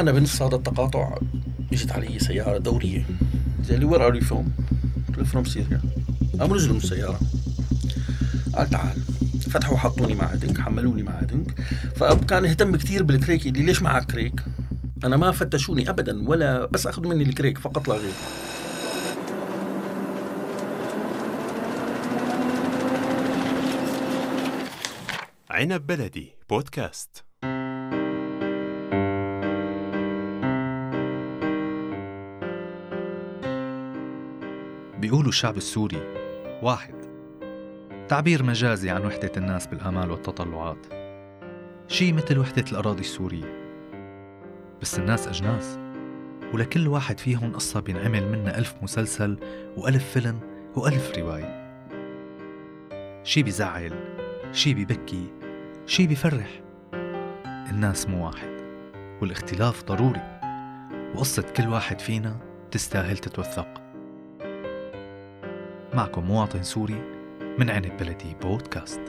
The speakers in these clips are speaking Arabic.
وأنا بنص هذا التقاطع إجت علي سيارة دورية. قال لي where are you from؟ قلت له from Syria قاموا نزلوا من السيارة. قال تعال. فتحوا حطوني مع دنك حملوني مع دنك فكان يهتم كثير بالكريك اللي ليش معك كريك؟ أنا ما فتشوني ابدا ولا بس أخذوا مني الكريك فقط لا غير. عنب بلدي بودكاست. بيقولوا الشعب السوري واحد. تعبير مجازي عن وحدة الناس بالآمال والتطلعات. شي مثل وحدة الأراضي السورية. بس الناس أجناس. ولكل واحد فيهم قصة بينعمل منها ألف مسلسل وألف فيلم وألف رواية. شي بيزعل شي بيبكي شي بيفرح. الناس مو واحد. والاختلاف ضروري. وقصة كل واحد فينا تستاهل تتوثق. معكم مواطن سوري من عنب بلدي بودكاست.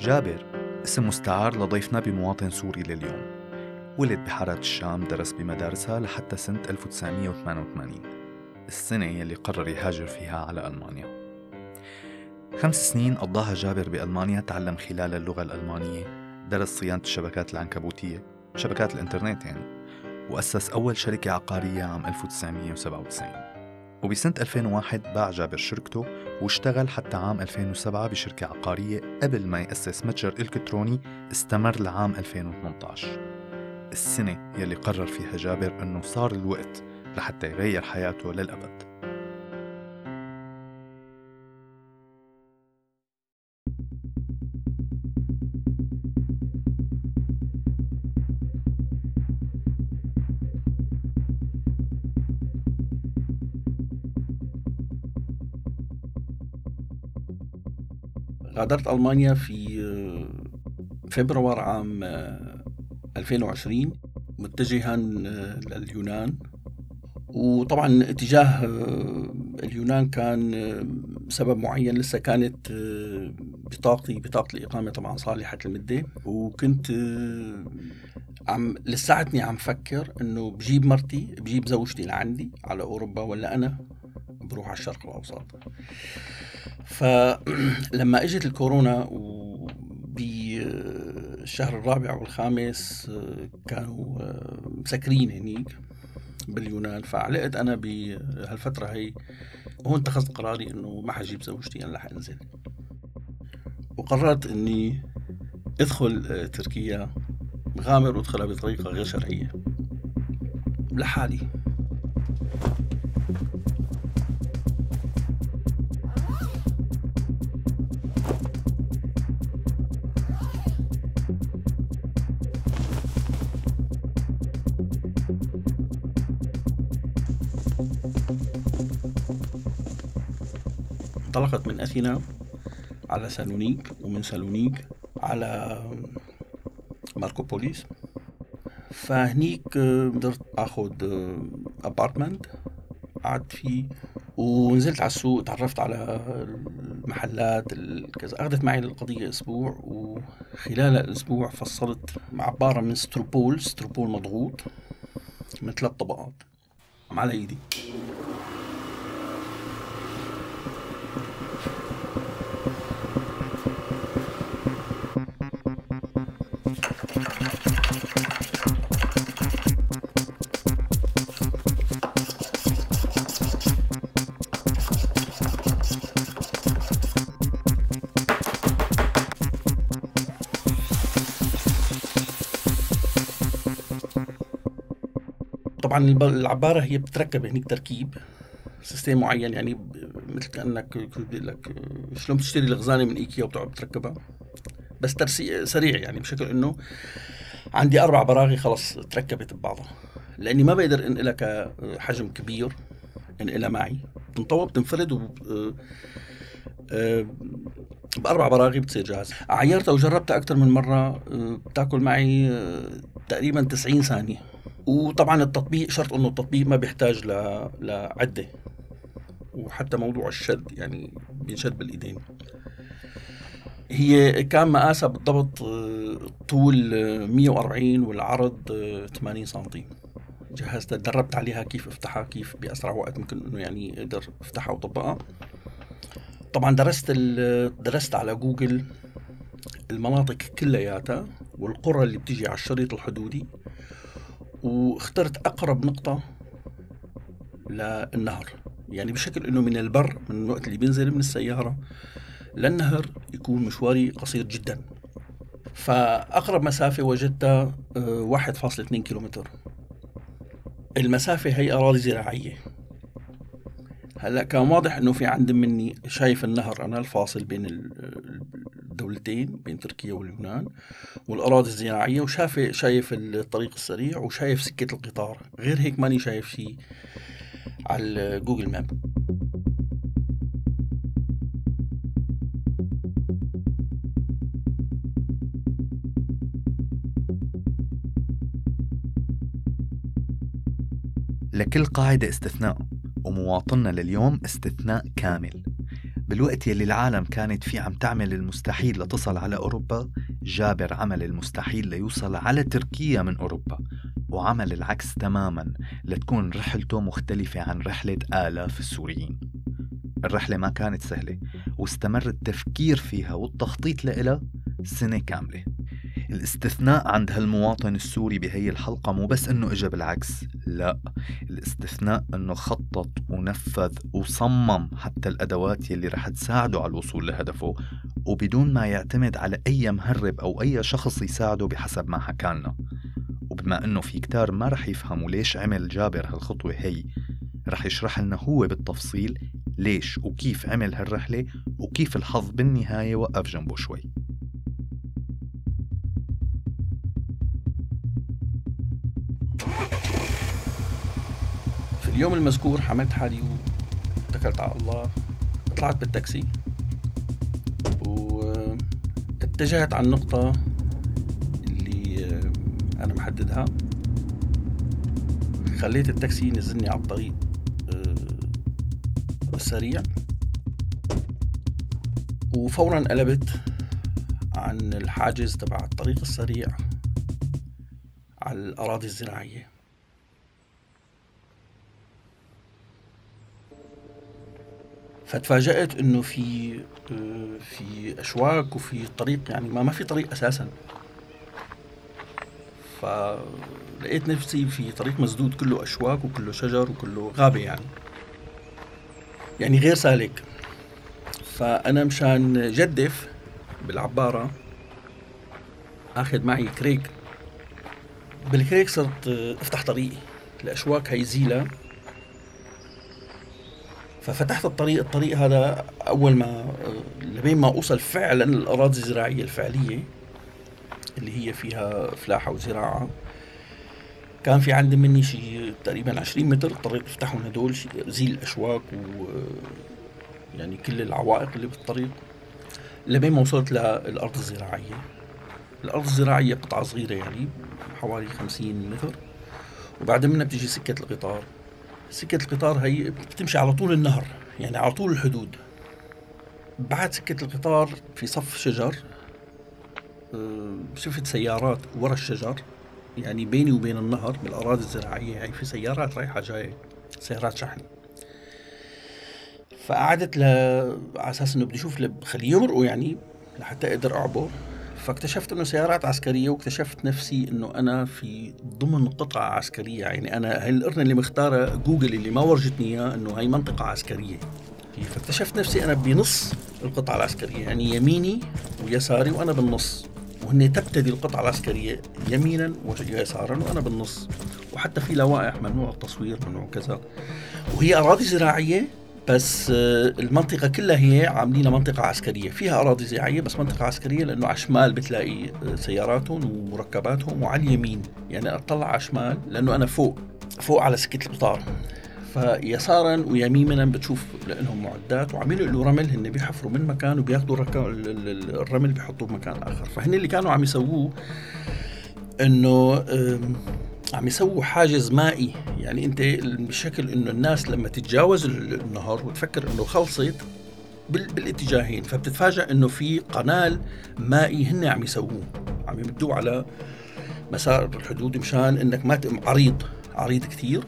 جابر اسم مستعار لضيفنا بمواطن سوري لليوم. ولد بحارات الشام درس بمدارسها لحتى سنة 1988 السنة يلي قرر يهاجر فيها على ألمانيا. خمس سنين قضاها جابر بألمانيا تعلم خلال اللغة الألمانية. درس صيانة الشبكات العنكبوتية شبكات الإنترنت يعني وأسس أول شركة عقارية عام 1997 وبسنة 2001 باع جابر شركته واشتغل حتى عام 2007 بشركة عقارية قبل ما يأسس متجر إلكتروني استمر لعام 2018 السنة يلي قرر فيها جابر أنه صار الوقت لحتى يغير حياته للأبد. غادرت ألمانيا في فبراير عام 2020 متجها لليونان. وطبعا اتجاه اليونان كان سبب معين لسه كانت بطاقتي بطاقة الإقامة طبعا صالحة المدة وكنت عم لساتني عم فكر إنه بجيب مرتي بجيب زوجتي لعندي على أوروبا ولا أنا؟ بروح على الشرق الأوسط. فلما اجت الكورونا بالشهر الرابع والخامس كانوا مسكرين هنيك باليونان. فعلقت أنا بهالفترة هي وهون اتخذت قراري إنه ما حجيب زوجتي أنا رح أنزل. وقررت إني أدخل تركيا غامر وأدخلها بطريقة غير شرعية لحالي. انطلقت من أثينا على سالونيك ومن سالونيك على ماركوبوليس فهنيك قدرت آخذ apartment قعدت فيه ونزلت على السوق تعرفت على المحلات كذا أخذت معي القضية أسبوع وخلال الأسبوع فصلت عبارة من ستروبول. ستروبول مضغوط من ثلاث طبقات على إيدي. طبعا العبارة هي بتركب هنيك تركيب سيستم معين يعني مثل كأنك لك شلون بتشتري الغزاله من إيكيا وبتقعد تركبها بس ترسي سريع يعني بشكل إنه عندي أربع براغي خلص تركبت ببعضها. لأني ما بقدر انقلها كحجم كبير انقلها معي. بتنطوى بتنفرد و بأربع براغي بتصير جاهزه عيرتها وجربتها أكثر من مرة بتاكل معي تقريبا 90 ثانية. وطبعا التطبيق شرط إنه التطبيق ما بيحتاج ل... لعدة. وحتى موضوع الشد يعني بينشد بالإيدين. هي كان مقاسها بالضبط طول 140 والعرض 80 سم جهزتها تدربت عليها كيف أفتحها كيف بأسرع وقت ممكن إنه يعني أقدر أفتحها وطبقها طبعا درست درست على جوجل المناطق كلياتها والقرى اللي بتيجي على الشريط الحدودي. واخترت أقرب نقطة للنهر. يعني بشكل إنه من البر من الوقت اللي بينزل من السيارة للنهر يكون مشواري قصير جدا. فأقرب مسافة وجدتها 1.2 آه، كيلومتر. المسافة هي أراضي زراعية. هلأ كان واضح إنه في عند مني شايف النهر أنا الفاصل بين الدولتين بين تركيا واليونان والأراضي الزراعية وشايف شايف الطريق السريع وشايف سكة القطار. غير هيك ماني شايف شيء على جوجل ماب. لكل قاعدة استثناء ومواطننا لليوم استثناء كامل. بالوقت يلي العالم كانت فيه عم تعمل المستحيل لتصل على أوروبا جابر عمل المستحيل ليوصل على تركيا من أوروبا وعمل العكس تماما لتكون رحلته مختلفة عن رحلة آلاف السوريين. الرحلة ما كانت سهلة واستمر التفكير فيها والتخطيط لها سنة كاملة. الاستثناء عند هالمواطن السوري بهي الحلقة مو بس إنه اجى بالعكس لا الاستثناء إنه خطط ونفذ وصمم حتى الأدوات يلي رح تساعده على الوصول لهدفه وبدون ما يعتمد على أي مهرب أو أي شخص يساعده بحسب ما حكالنا. وبما إنه في كتار ما رح يفهموا ليش عمل جابر هالخطوة هي رح يشرح لنا هو بالتفصيل ليش وكيف عمل هالرحلة وكيف الحظ بالنهاية وقف جنبه شوي. اليوم المذكور حملت حالي واتكلت على الله. طلعت بالتاكسي واتجهت على النقطة اللي أنا محددها. خليت التاكسي ينزلني على الطريق السريع وفورا قلبت عن الحاجز تبع الطريق السريع على الأراضي الزراعية. فتفاجأت إنه في في أشواك وفي طريق يعني ما ما في طريق أساسا. فلقيت نفسي في طريق مسدود كله أشواك وكله شجر وكله غابة يعني. يعني غير سالك. فأنا مشان جدف بالعبارة أخذ معي كريك. بالكريك صرت أفتح طريقي. الأشواك هي زيلة. ففتحت الطريق الطريق هذا أول ما لبين ما أوصل فعلا الاراضي الزراعية الفعلية اللي هي فيها فلاحة وزراعة. كان في عندي مني شيء تقريبا 20 متر اضطريت افتحهم هدول زي الأشواك و يعني كل العوائق اللي بالطريق. لبين ما وصلت للأرض الزراعية. الأرض الزراعية قطعة صغيرة يعني حوالي 50 متر. وبعد منها بتيجي سكة القطار. سكة القطار هي بتمشي على طول النهر يعني على طول الحدود. بعد سكة القطار في صف شجر آه، شفت سيارات ورا الشجر يعني بيني وبين النهر بالأراضي الزراعية يعني في سيارات رايحة جاية سيارات شحن. فقعدت ل... على أساس إنه بدي أشوف خليه يمرقوا يعني لحتى أقدر أعبر. فاكتشفت انه سيارات عسكرية واكتشفت نفسي إنه أنا في ضمن قطعة عسكرية. يعني أنا هي القرن اللي مختارة جوجل اللي ما ورجتني إياه إنه هي منطقة عسكرية. فاكتشفت نفسي أنا بنص القطعة العسكرية يعني يميني ويساري وأنا بالنص. وهن تبتدي القطعة العسكرية يمينا ويسارا وأنا بالنص. وحتى في لوائح ممنوع التصوير ممنوع كذا. وهي أراضي زراعية بس آه، المنطقة كلها هي عاملينها منطقة عسكرية. فيها أراضي زراعية بس منطقة عسكرية لأنه على الشمال بتلاقي آه، سياراتهم ومركباتهم وعلى اليمين يعني أطلع على الشمال لأنه أنا فوق فوق على سكة القطار فيسارا ويمينا بتشوف لهم معدات وعاملين له رمل هن بيحفروا من مكان وبياخذوا الرمل بيحطوه بمكان آخر. فهن اللي كانوا عم يسووه إنه عم يسووا حاجز مائي يعني انت بشكل انه الناس لما تتجاوز النهر وتفكر انه خلصت بالاتجاهين فبتتفاجأ انه في قنال مائي هن عم يسووه. عم يمدوه على مسار الحدود مشان انك ما عريض عريض كثير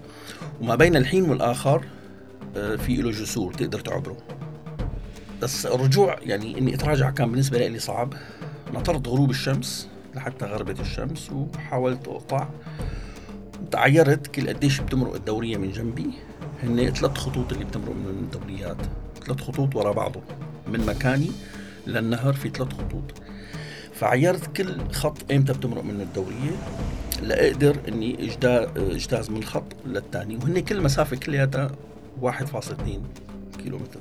وما بين الحين والآخر آه، في له جسور تقدر تعبره. بس الرجوع يعني إني أتراجع كان بالنسبة لي صعب. نطرت غروب الشمس لحتى غربت الشمس وحاولت أقطع. تعيرت كل قديش بتمرق الدورية من جنبي. هن ثلاث خطوط اللي بتمرق من الدوريات. ثلاث خطوط ورا بعضه من مكاني للنهر في ثلاث خطوط. فعيرت كل خط ايمتى بتمرق منه الدورية لأقدر إني إجتاز من خط للثاني وهن كل مسافة كلياتها 1.2 كيلومتر.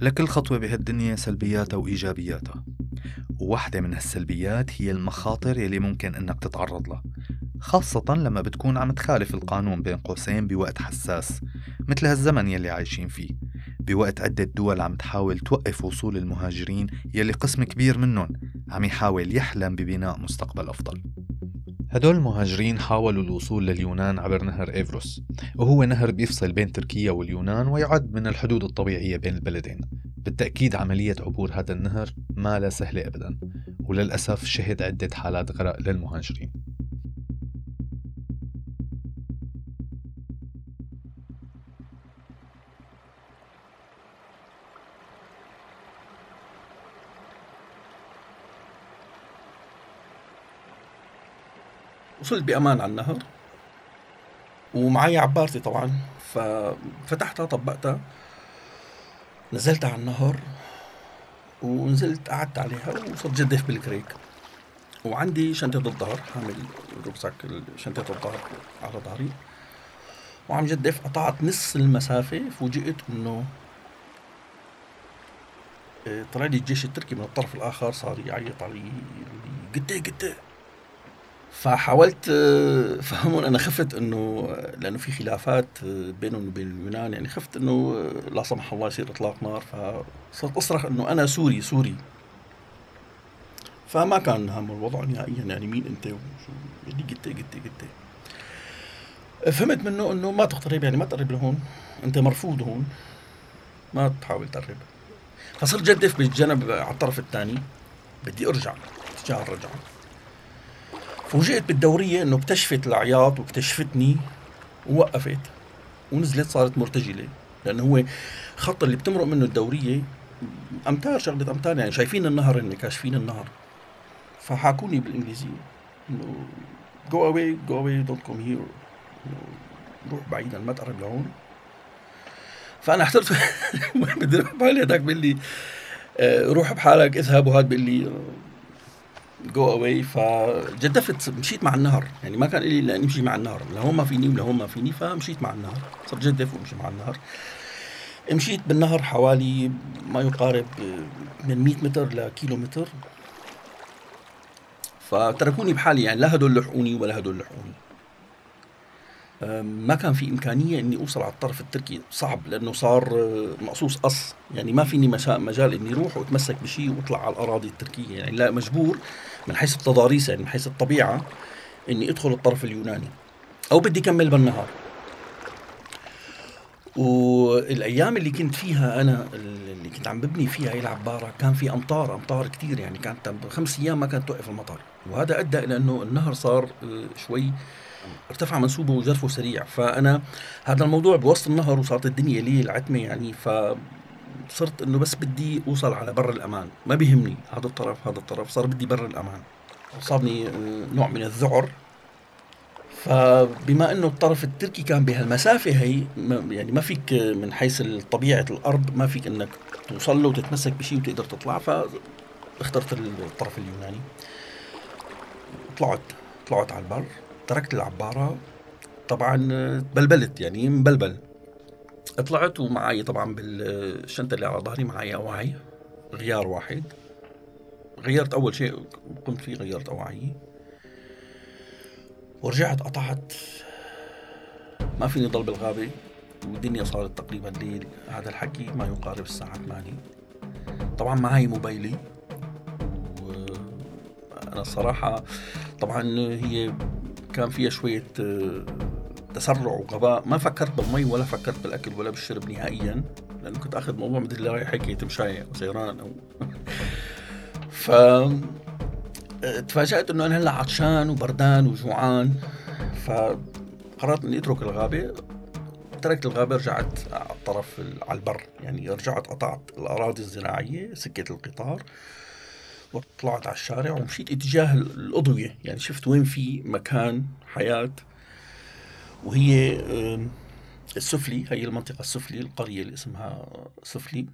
لكل خطوة بهالدنيا سلبياتها وإيجابياتها. وواحدة من هالسلبيات هي المخاطر يلي ممكن إنك تتعرض لها خاصة لما بتكون عم تخالف القانون بين قوسين بوقت حساس مثل هالزمن يلي عايشين فيه. بوقت عدة دول عم تحاول توقف وصول المهاجرين يلي قسم كبير منهم عم يحاول يحلم ببناء مستقبل أفضل. هدول المهاجرين حاولوا الوصول لليونان عبر نهر إيفروس وهو نهر بيفصل بين تركيا واليونان ويعد من الحدود الطبيعية بين البلدين. بالتأكيد عملية عبور هذا النهر ما لا سهلة أبدا وللأسف شهد عدة حالات غرق للمهاجرين. وصلت بأمان على النهر. ومعي عبارتي طبعا ففتحتها طبقتها. نزلت على النهر ونزلت قعدت عليها وصرت جدف بالكريك وعندي شنطة الظهر حامل ركسك شنطة الظهر على ظهري. وعم جدف قطعت نص المسافة فوجئت إنه آه، طلع لي الجيش التركي من الطرف الآخر صار يعيط علي قد إيه فحاولت آه، فهمون أنا خفت إنه لأنه في خلافات آه، بينهم وبين اليونان يعني خفت إنه آه، لا سمح الله يصير إطلاق نار. فصرت أصرخ إنه أنا سوري سوري. فما كان هم الوضع نهائيا يعني مين أنت وشو؟ يعني قلت قلت قلت. فهمت منه إنه ما تقترب يعني ما تقرب لهون. أنت مرفوض هون. ما تحاول تقرب. فصرت جدف بالجنب على الطرف الثاني. بدي أرجع. اتجاه الرجعة. فوجئت بالدورية إنه اكتشفت العياط واكتشفتني ووقفت ونزلت صارت مرتجلة لأنه هو خط اللي بتمرق منه الدورية أمتار شغلة أمتار يعني شايفين النهر هن كاشفين النهر. فحاكوني بالإنجليزية إنه go away go away don't come here. روح بعيدا ما تقرب لهون فأنا احترت بدي أروح بحالي هذاك بيقول لي آه، روح بحالك اذهب. وهذا بيقول لي جو اواي فجدفت مشيت مع النهر. يعني ما كان لي إلا إني امشي مع النهر. لهون ما فيني ولهون ما فيني فمشيت مع النهر. صرت جدف وامشي مع النهر. مشيت بالنهر حوالي ما يقارب من 100 متر لكيلو متر. فتركوني بحالي يعني لا هدول لحقوني ولا هدول لحقوني. ما كان في إمكانية إني أوصل على الطرف التركي. صعب لأنه صار آه، مقصوص قص. يعني ما فيني مجال إني أروح وأتمسك بشيء وأطلع على الأراضي التركية. يعني لا مجبور من حيث التضاريس يعني من حيث الطبيعة إني أدخل الطرف اليوناني. أو بدي أكمل بالنهار. والأيام اللي كنت فيها أنا اللي كنت عم ببني فيها هي العباره كان في أمطار أمطار كثير يعني كانت خمس أيام ما كانت توقف المطر وهذا أدى إلى إنه النهر صار آه، شوي ارتفع منسوبه وجرفه سريع. فأنا هذا الموضوع بوسط النهر وصارت الدنيا ليل عتمة يعني ف صرت إنه بس بدي أوصل على بر الأمان. ما بيهمني هذا الطرف هذا الطرف. صار بدي بر الأمان. صابني نوع من الذعر. فبما إنه الطرف التركي كان بهالمسافة هي يعني ما فيك من حيث طبيعة الأرض ما فيك إنك توصل له وتتمسك بشيء وتقدر تطلع. فاخترت الطرف اليوناني. طلعت طلعت على البر. تركت العبارة. طبعا بلبلت يعني مبلبل. طلعت ومعي طبعا بالشنطة اللي على ظهري معي أواعي غيار واحد. غيرت أول شيء قمت فيه غيرت أواعي. ورجعت قطعت. ما فيني ضل بالغابة. والدنيا صارت تقريبا ليل هذا الحكي ما يقارب الساعة 8 طبعا معي موبايلي. وأنا الصراحة طبعا هي كان فيها شوية آه، تسرع وغباء. ما فكرت بالمي ولا فكرت بالأكل ولا بالشرب نهائيا لأنه كنت آخذ موضوع مثل هيك تمشاية أو سيران أو ف تفاجأت إنه أنا هلأ عطشان وبردان وجوعان فقررت إني أترك الغابة. تركت الغابة رجعت على الطرف على البر. يعني رجعت قطعت الأراضي الزراعية سكة القطار وطلعت على الشارع ومشيت اتجاه الأضوية. يعني شفت وين في مكان حياة وهي السفلي هي المنطقة السفلي القرية اللي اسمها سفلي.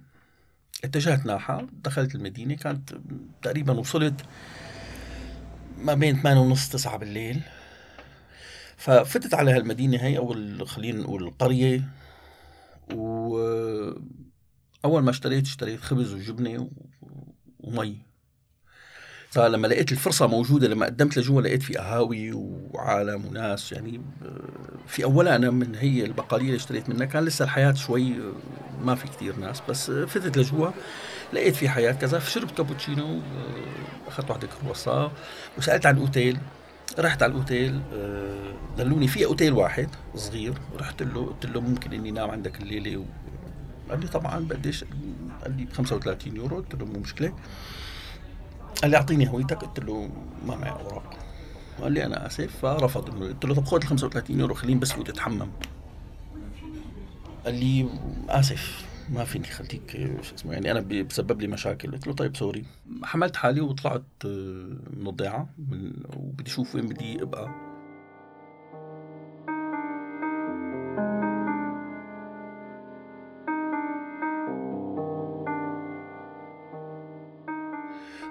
اتجهت ناحية دخلت المدينة كانت تقريبا وصلت ما بين 8 ونص 9 بالليل. ففتت على هالمدينة هي أو خلينا نقول القرية وأول ما اشتريت اشتريت خبز وجبنة ومي. فلما لقيت الفرصة موجودة لما قدمت لجوا لقيت في قهاوي وعالم وناس يعني في أولها أنا من هي البقالية اللي اشتريت منها كان لسه الحياة شوي ما في كتير ناس بس فتت لجوا لقيت في حياة كذا فشربت كابوتشينو أخذت واحدة كرواسا وسألت عن أوتيل رحت على الأوتيل دلوني في أوتيل واحد صغير رحت له قلت له ممكن إني نام عندك الليلة قال لي طبعا قديش قال لي ب 35 يورو قلت له مو مشكلة. قال لي أعطيني هويتك. قلت له ما معي أوراق. قال لي أنا اسف فرفض. قلت له طب خذ ال 35 يورو خليني بس فوت اتحمم قال لي اسف ما فيني خليك شو اسمه يعني أنا بسبب لي مشاكل. قلت له طيب سوري. حملت حالي وطلعت آه، من الضيعه وبدي أشوف وين بدي أبقى.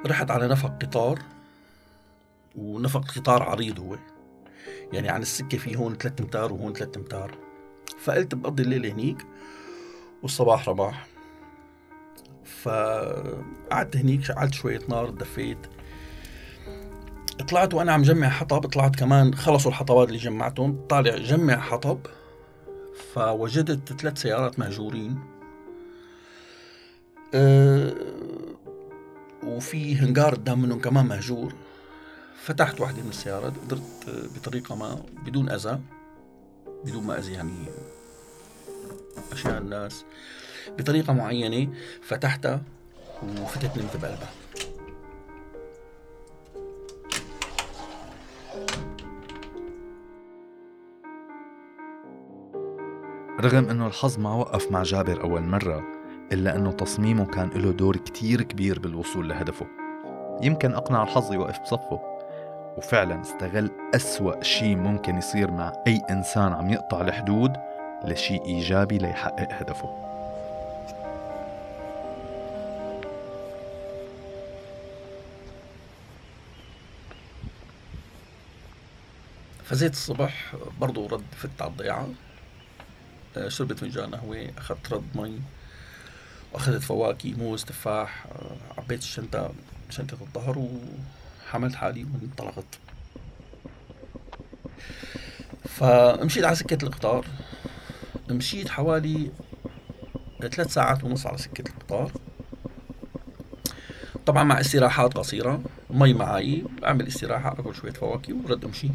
رحت على نفق قطار ونفق قطار عريض هو. يعني عن السكة في هون ثلاث أمتار وهون ثلاث أمتار. فقلت بقضي الليلة هنيك والصباح رباح. فقعدت هنيك شعلت شوية نار دفيت. طلعت وأنا عم جمع حطب طلعت كمان خلصوا الحطبات اللي جمعتهم. طالع جمع حطب فوجدت ثلاث سيارات مهجورين. أه وفي هنجار قدام منهم كمان مهجور. فتحت واحدة من السيارات قدرت بطريقة ما بدون أذى. بدون ما أذي يعني أشياء الناس. بطريقة معينة فتحتها وفتت نمت بقلبها رغم إنه الحظ ما وقف مع جابر أول مرة إلا أنه تصميمه كان له دور كتير كبير بالوصول لهدفه. يمكن أقنع الحظ يوقف بصفه. وفعلا استغل أسوأ شيء ممكن يصير مع أي إنسان عم يقطع الحدود لشيء إيجابي ليحقق هدفه. فزيت الصبح برضو رد فت على الضيعة آه، شربت فنجان قهوة أخذت رد مي. واخذت فواكه موز تفاح آه، عبيت الشنطة شنطة الظهر وحملت حالي وانطلقت. فمشيت على سكة القطار. مشيت حوالي ثلاث ساعات ونص على سكة القطار. طبعا مع استراحات قصيرة مي معي أعمل استراحة أكل شوية فواكه ورد أمشي.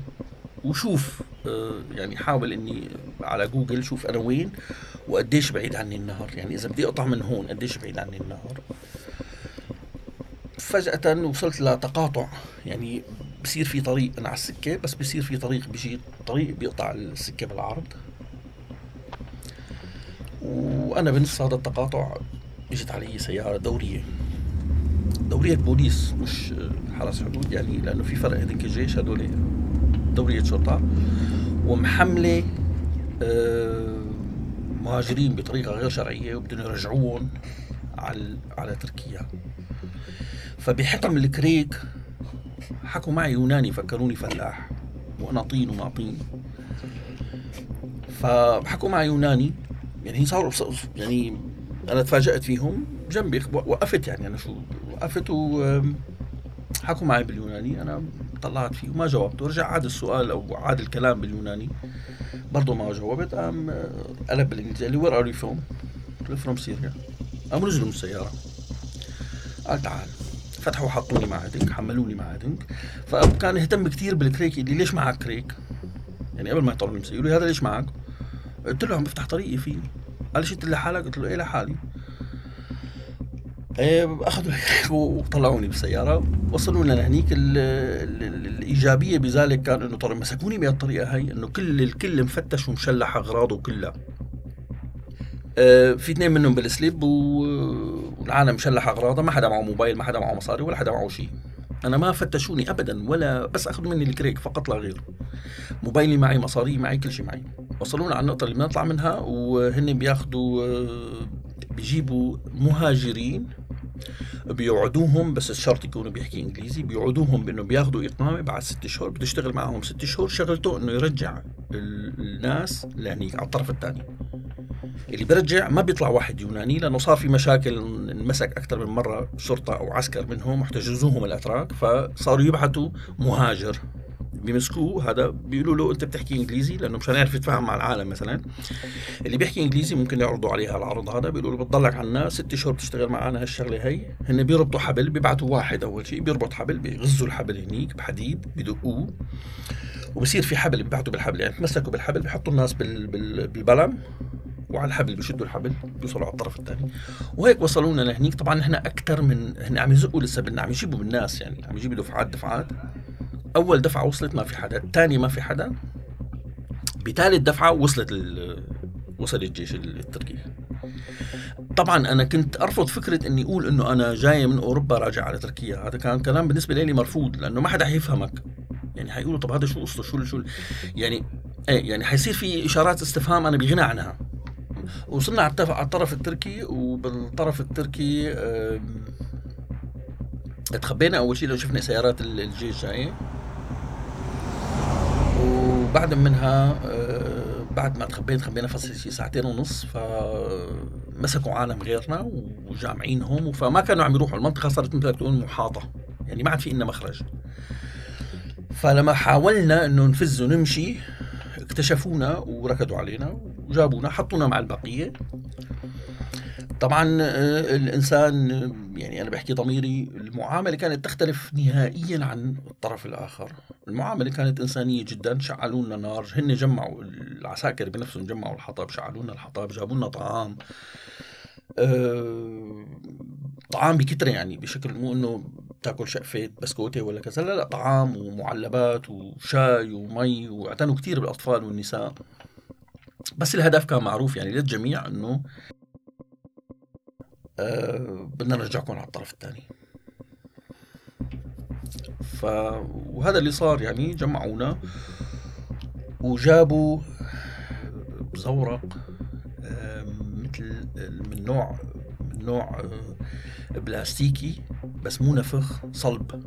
وشوف آه، يعني حاول إني على جوجل شوف أنا وين. وقديش بعيد عني النهر؟ يعني إذا بدي أقطع من هون قديش بعيد عني النهر؟ فجأة وصلت لتقاطع. يعني بصير في طريق أنا على السكة بس بصير في طريق بيجي طريق بيقطع السكة بالعرض. وأنا بنص هذا التقاطع إجت علي سيارة دورية. دورية بوليس مش حرس حدود يعني لأنه في فرق هذيك الجيش هدول دورية شرطة. ومحملة آه، مهاجرين بطريقة غير شرعية وبدهم يرجعوهم على على تركيا. فبحكم الكريك حكوا معي يوناني فكروني فلاح وأنا طين وما طين. فحكوا معي يوناني يعني صاروا يعني أنا تفاجأت فيهم جنبي وقفت يعني أنا شو وقفت و حكوا معي باليوناني أنا طلعت فيه. وما جاوبت. ورجع عاد السؤال أو عاد الكلام باليوناني. برضه ما جاوبت. قام آه، قلب بالإنجليزي. قال لي Where are you from? قلت له from Syria قاموا نزلوا من السيارة. قال تعال فتحوا حطوني مع هدنك حملوني مع هدنك فكان يهتم كثير بالكريك يقول لي ليش معك كريك؟ يعني قبل ما يطلعوا يقول لي هذا ليش معك؟ قلت له عم بفتح طريقي فيه. قال شفت لحالك؟ قلت له إيه لحالي. أخذوا وطلعوني بالسيارة. وصلونا لهنيك. الإيجابية بذلك كان إنه طريق مسكوني بهالطريقه هي إنه كل الكل مفتش ومشلح أغراضه كلها. إيه، في اثنين منهم بالسليب والعالم مشلح أغراضه. ما حدا معه موبايل ما حدا معه مصاري ولا حدا معه شيء. أنا ما فتشوني ابدا ولا بس أخذوا مني الكريك فقط لا غير موبايلي معي مصاري معي كل شيء معي. وصلونا على النقطة اللي بنطلع منها وهن بياخذوا بيجيبوا مهاجرين بيوعدوهم بس الشرط يكونوا بيحكي إنجليزي. بيوعدوهم بأنه بياخذوا إقامة بعد ست شهور بده يشتغل معهم ست شهور. شغلته إنه يرجع الناس لهنيك على الطرف الثاني اللي بيرجع ما بيطلع واحد يوناني لأنه صار في مشاكل انمسك أكثر من مرة شرطة أو عسكر منهم واحتجزوهم الأتراك فصاروا يبعثوا مهاجر. بيمسكوه هذا بيقولوا له أنت بتحكي إنجليزي لأنه مشان يعرف يتفاهم مع العالم مثلا. اللي بيحكي إنجليزي ممكن يعرضوا عليها العرض هذا بيقولوا له بتضلك عنا ست شهور بتشتغل معنا هالشغلة هي. هن بيربطوا حبل بيبعتوا واحد أول شيء بيربط حبل بيغزوا الحبل هنيك بحديد بدقوه وبصير في حبل بيبعتوا بالحبل يعني تمسكوا بالحبل بيحطوا الناس بال... بال... بالبلم وعلى الحبل بيشدوا الحبل بيوصلوا على الطرف الثاني. وهيك وصلونا لهنيك. طبعا نحن أكثر من هن عم يزقوا لسه عم يجيبوا بالناس يعني عم يجيبوا دفعات دفعات. أول دفعة وصلت ما في حدا الثانية ما في حدا بثالث دفعة وصلت وصل الجيش التركي. طبعا أنا كنت أرفض فكرة إني أقول إنه أنا جاي من أوروبا راجع على تركيا. هذا كان كلام بالنسبة لي مرفوض لأنه ما حدا حيفهمك. يعني حيقولوا طب هذا شو قصته؟ شو شو يعني إيه يعني حيصير في إشارات استفهام أنا بغنى عنها. وصلنا على الطرف التركي وبالطرف التركي تخبينا أول شيء لو شفنا سيارات الجيش جاية. وبعد منها آه، بعد ما تخبينا تخبينا فصل شي ساعتين ونص فمسكوا عالم غيرنا وجامعينهم فما كانوا عم يروحوا. المنطقة صارت مثل تقول محاطة يعني ما عاد في إلنا مخرج. فلما حاولنا إنه نفز ونمشي اكتشفونا وركضوا علينا وجابونا حطونا مع البقية. طبعا آه، الإنسان يعني أنا بحكي ضميري المعاملة كانت تختلف نهائيا عن الطرف الآخر. المعاملة كانت إنسانية جدا شعلوا لنا نار. هن جمعوا العساكر بنفسهم جمعوا الحطب شعلوا لنا الحطب جابوا لنا طعام. أه طعام بكترة يعني بشكل مو إنه بتاكل شقفة بسكوتة ولا كذا لا لا طعام ومعلبات وشاي ومي واعتنوا كثير بالأطفال والنساء. بس الهدف كان معروف يعني للجميع إنه بدنا نرجعكم على الطرف الثاني ف وهذا اللي صار يعني جمعونا وجابوا زورق مثل من نوع من نوع آه، بلاستيكي بس مو نفخ صلب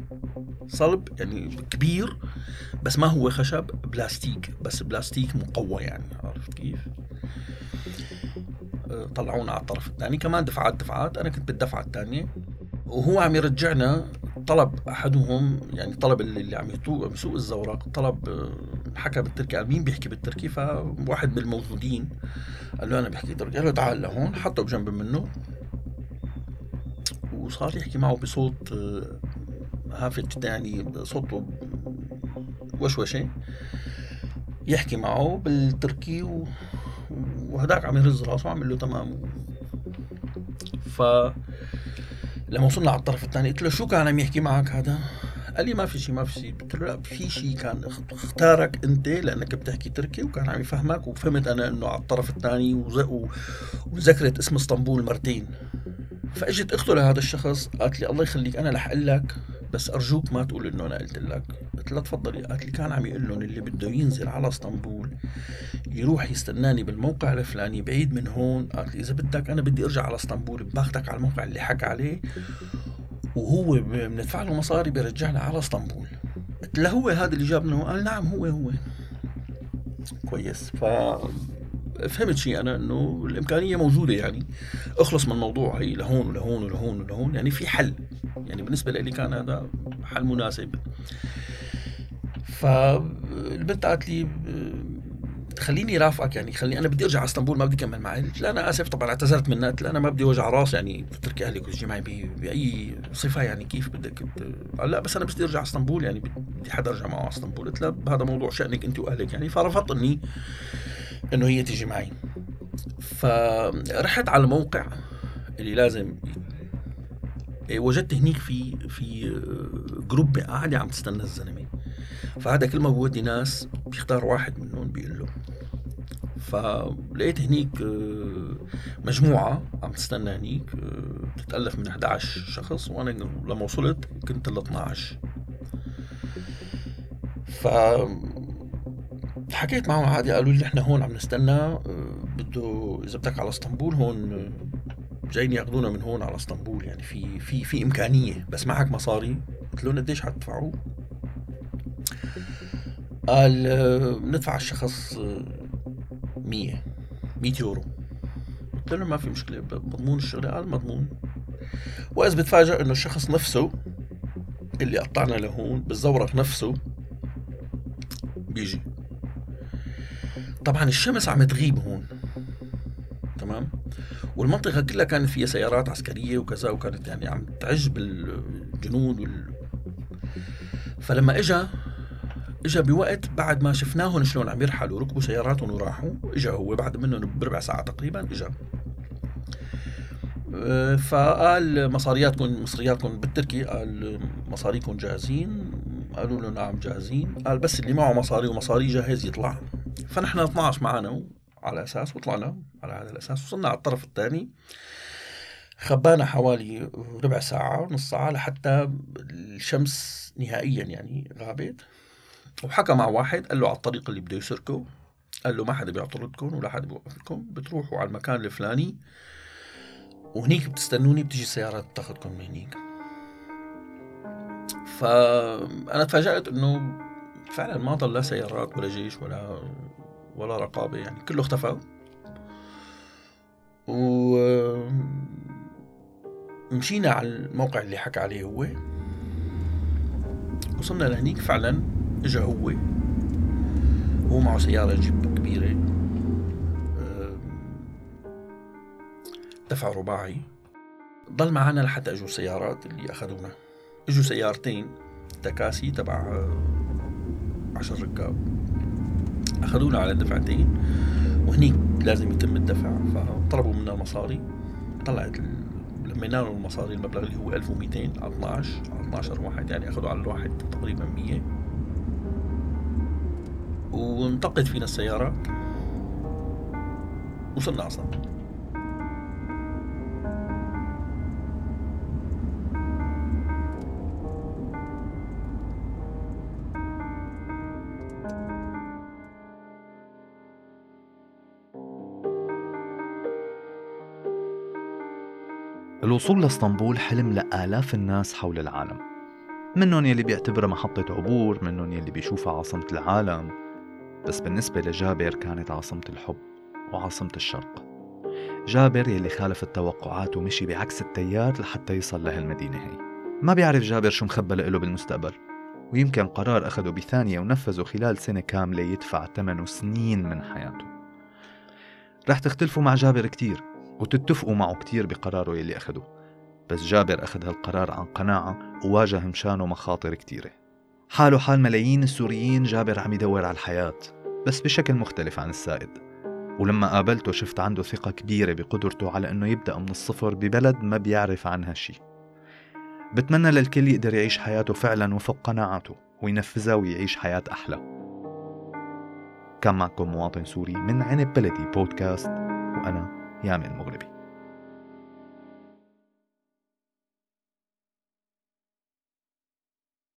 صلب يعني كبير بس ما هو خشب بلاستيك بس بلاستيك مقوى يعني عرفت كيف؟ طلعونا على الطرف الثاني. كمان دفعات دفعات. أنا كنت بالدفعة الثانية. وهو عم يرجعنا طلب أحدهم يعني طلب اللي عم يسوق الزورق طلب آه، حكى بالتركي. قال مين بيحكي بالتركي؟ فواحد من الموجودين قال له أنا بحكي تركي. قال له تعال لهون حطه بجنب منه. وصار يحكي معه بصوت آه، هافت جدا يعني صوته وشوشة. يحكي معه بالتركي و... وهداك عم يهز راسه وعم له تمام. ف لما وصلنا على الطرف الثاني قلت له شو كان عم يحكي معك هذا؟ قال لي ما في شيء ما في شيء قلت له لا في شيء كان اختارك انت لأنك بتحكي تركي وكان عم يفهمك وفهمت أنا إنه على الطرف الثاني وذكرت اسم اسطنبول مرتين. فإجت أخته لهذا الشخص قالت لي الله يخليك أنا رح أقول لك بس أرجوك ما تقول إنه أنا قلت لك. قلت لها تفضلي. قالت لي كان عم يقول لهم اللي بده ينزل على إسطنبول يروح يستناني بالموقع الفلاني بعيد من هون. قالت لي إذا بدك أنا بدي أرجع على إسطنبول باخذك على الموقع اللي حكى عليه. وهو بندفع له مصاري بيرجعنا على إسطنبول. قلت له هو هذا اللي جابنا قال نعم هو هو. كويس. ف فهمت شيء أنا إنه الإمكانية موجودة يعني. أخلص من الموضوع هي لهون ولهون ولهون ولهون يعني في حل. يعني بالنسبة لي كان هذا حل مناسب. فالبنت قالت لي خليني رافقك يعني خليني أنا بدي أرجع على إسطنبول ما بدي اكمل معي. قلت لا أنا آسف طبعا اعتذرت منها قلت أنا ما بدي وجع رأس يعني تتركي أهلك وتجي معي بأي صفة يعني كيف بدك قال لا بس أنا بدي أرجع على إسطنبول يعني بدي حدا أرجع معه على إسطنبول. قلت لها هذا موضوع شأنك أنت وأهلك يعني. فرفضت إني إنه هي تيجي معي. فرحت على الموقع اللي لازم إيه، وجدت هنيك في في جروب قاعدة عم تستنى الزلمة. فهذا كل ما بودي ناس بيختار واحد منهم بيقول له. فلقيت هنيك آه، مجموعة عم تستنى هنيك آه، بتتألف من 11 شخص وأنا لما وصلت كنت ال 12 ف حكيت معهم عادي قالوا لي نحن هون عم نستنى آه، بده إذا بدك على إسطنبول هون جايين ياخذونا من هون على إسطنبول يعني في في في إمكانية بس معك مصاري. قلت لهم قديش حتدفعوا قال بندفع الشخص 100 100 يورو. قلت له ما في مشكلة مضمون الشغلة؟ قال مضمون. واذا بتفاجئ إنه الشخص نفسه اللي قطعنا لهون بالزورق نفسه بيجي. طبعا الشمس عم تغيب هون. تمام؟ والمنطقة كلها كانت فيها سيارات عسكرية وكذا وكانت يعني عم تعج بالجنود وال... فلما اجى اجى بوقت بعد ما شفناهم شلون عم يرحلوا ركبوا سياراتهم وراحوا. اجى هو بعد منهم بربع ساعة تقريبا اجى أه، فقال مصارياتكم مصرياتكم بالتركي قال مصاريكم جاهزين؟ قالوا له نعم جاهزين. قال بس اللي معه مصاري ومصاري جاهز يطلع. فنحن 12 معنا على أساس وطلعنا على هذا الأساس وصلنا على الطرف الثاني. خبانا حوالي ربع ساعة نص ساعة لحتى الشمس نهائيا يعني غابت. وحكى مع واحد قال له على الطريق اللي بده يسركه قال له ما حدا بيعترضكم ولا حدا بيوقفكم بتروحوا على المكان الفلاني. وهنيك بتستنوني بتيجي السيارات تاخذكم من هنيك. فأنا تفاجأت إنه فعلا ما ضل لا سيارات ولا جيش ولا ولا رقابة يعني كله اختفى. و مشينا على الموقع اللي حكى عليه هو. وصلنا لهنيك فعلا إجا هو. هو معه سيارة جيب كبيرة. دفع رباعي. ضل معنا لحتى إجوا السيارات اللي أخذونا. إجوا سيارتين تكاسي تبع عشر ركاب. أخذونا على دفعتين وهنيك لازم يتم الدفع. فطلبوا منا المصاري طلعت لمينا له المصاري المبلغ اللي هو 1200 على 12 على 12 واحد يعني أخذوا على الواحد تقريبا 100 وانطقت فينا السيارة وصلنا أصلا. الوصول لاسطنبول حلم لآلاف الناس حول العالم. منهم يلي بيعتبرها محطة عبور منهم يلي بيشوفها عاصمة العالم. بس بالنسبة لجابر كانت عاصمة الحب وعاصمة الشرق. جابر يلي خالف التوقعات ومشي بعكس التيار لحتى يصل لهالمدينة هي. ما بيعرف جابر شو مخبى له بالمستقبل. ويمكن قرار أخده بثانية ونفذه خلال سنة كاملة يدفع ثمنه سنين من حياته. رح تختلفوا مع جابر كتير. وتتفقوا معه كتير بقراره يلي أخده. بس جابر أخذ هالقرار عن قناعة وواجه مشانه مخاطر كتيرة. حاله حال ملايين السوريين جابر عم يدور على الحياة بس بشكل مختلف عن السائد. ولما قابلته شفت عنده ثقة كبيرة بقدرته على أنه يبدأ من الصفر ببلد ما بيعرف عنها شي بتمنى للكل يقدر يعيش حياته فعلا وفق قناعاته وينفذها ويعيش حياة أحلى. كان معكم مواطن سوري من عنب بلدي بودكاست وأنا يامن المغربي